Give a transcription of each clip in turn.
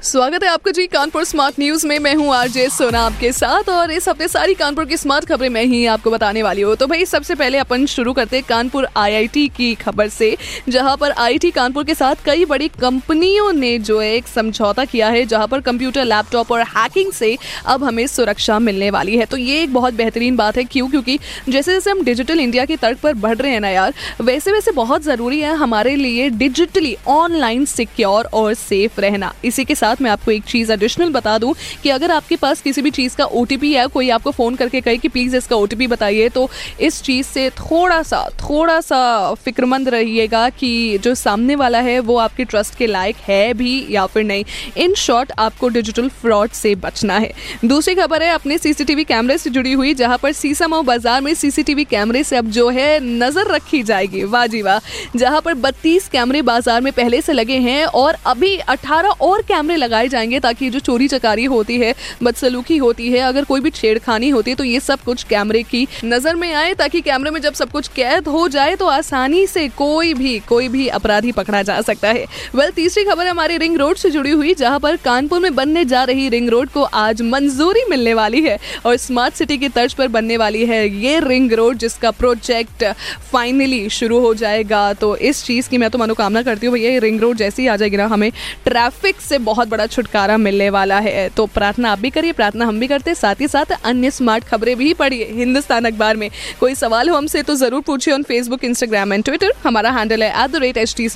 स्वागत है आपका जी कानपुर स्मार्ट न्यूज़ में। मैं हूँ आरजे सोना आपके साथ और इस हफ़्ते सारी कानपुर की स्मार्ट खबरें मैं ही आपको बताने वाली हूँ। तो भाई, सबसे पहले अपन शुरू करते हैं कानपुर आईआईटी की खबर से, जहाँ पर आईआईटी कानपुर के साथ कई बड़ी कंपनियों ने जो है एक समझौता किया है, जहाँ पर कंप्यूटर, लैपटॉप और हैकिंग से अब हमें सुरक्षा मिलने वाली है। तो ये एक बहुत बेहतरीन बात है, क्यों? क्योंकि जैसे जैसे हम डिजिटल इंडिया के तर्क पर बढ़ रहे हैं ना यार वैसे वैसे बहुत ज़रूरी है हमारे लिए डिजिटली ऑनलाइन सिक्योर और सेफ़ रहना। इसी के साथ मैं आपको एक चीज़ एडिशनल बता दूँ कि अगर आपके पास किसी भी चीज़ का ओटीपी है, कोई आपको फ़ोन करके कहे कि प्लीज़ इसका ओटीपी बताइए तो इस चीज़ से थोड़ा सा थोड़ा सा फिक्रमंद रहिएगा कि जो सामने वाला है, वो आपके ट्रस्ट के लायक है भी या फिर नहीं। इन शॉर्ट आपको डिजिटल फ्रॉड से बचना है। दूसरी खबर है, अपने सीसीटीवी कैमरे से जुड़ी हुई, जहाँ पर सीसामाऊ बाज़ार में सीसीटीवी कैमरे से अब जो है, नज़र रखी जाएगी। वाह जी वाह। जहाँ पर 32 कैमरे बाज़ार में पहले से लगे हैं और अभी 18 और कैमरे लगाए जाएँगे ताकि जो चोरी चकारी होती है, बदसलूकी होती है, अगर कोई भी छेड़खानी होती है तो ये सब कुछ कैमरे की नज़र में आए ताकि कैमरे में जब सब कुछ कैद हो जाए तो आसानी से कोई भी कोई भी अपराधी पकड़ा जा सकता है। वेल, तीसरी खबर हमारे रिंग रोड से जुड़ी हुई, जहाँ पर कानपुर में बनने जा रही रिंग रोड को आज मंजूरी मिलने वाली है और स्मार्ट सिटी की तर्ज पर बनने वाली है ये रिंग रोड, जिसका प्रोजेक्ट फाइनली शुरू हो जाएगा। तो इस चीज़ की मैं तो मनोकामना करती हूँ, भैया, ये रिंग रोड जैसे आ जाएगी ना, हमें ट्रैफ़िक से बहुत बड़ा छुटकारा मिलने वाला है। तो प्रार्थना आप भी करिए प्रार्थना हम भी करते हैं साथ ही साथ अन्य स्मार्ट खबरें भी पढ़िए हिंदुस्तान अखबार में। कोई सवाल हो हमसे तो ज़रूर पूछिए on Facebook Instagram and Twitter हमारा हैंडल है at the rate H T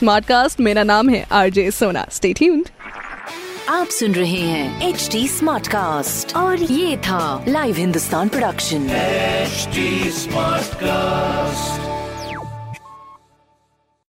मेरा नाम है आरजे सोना स्टे ट्यून्ड आप सुन रहे हैं एच डी स्मार्ट कास्ट और ये था live Hindustan production HD Smartcast.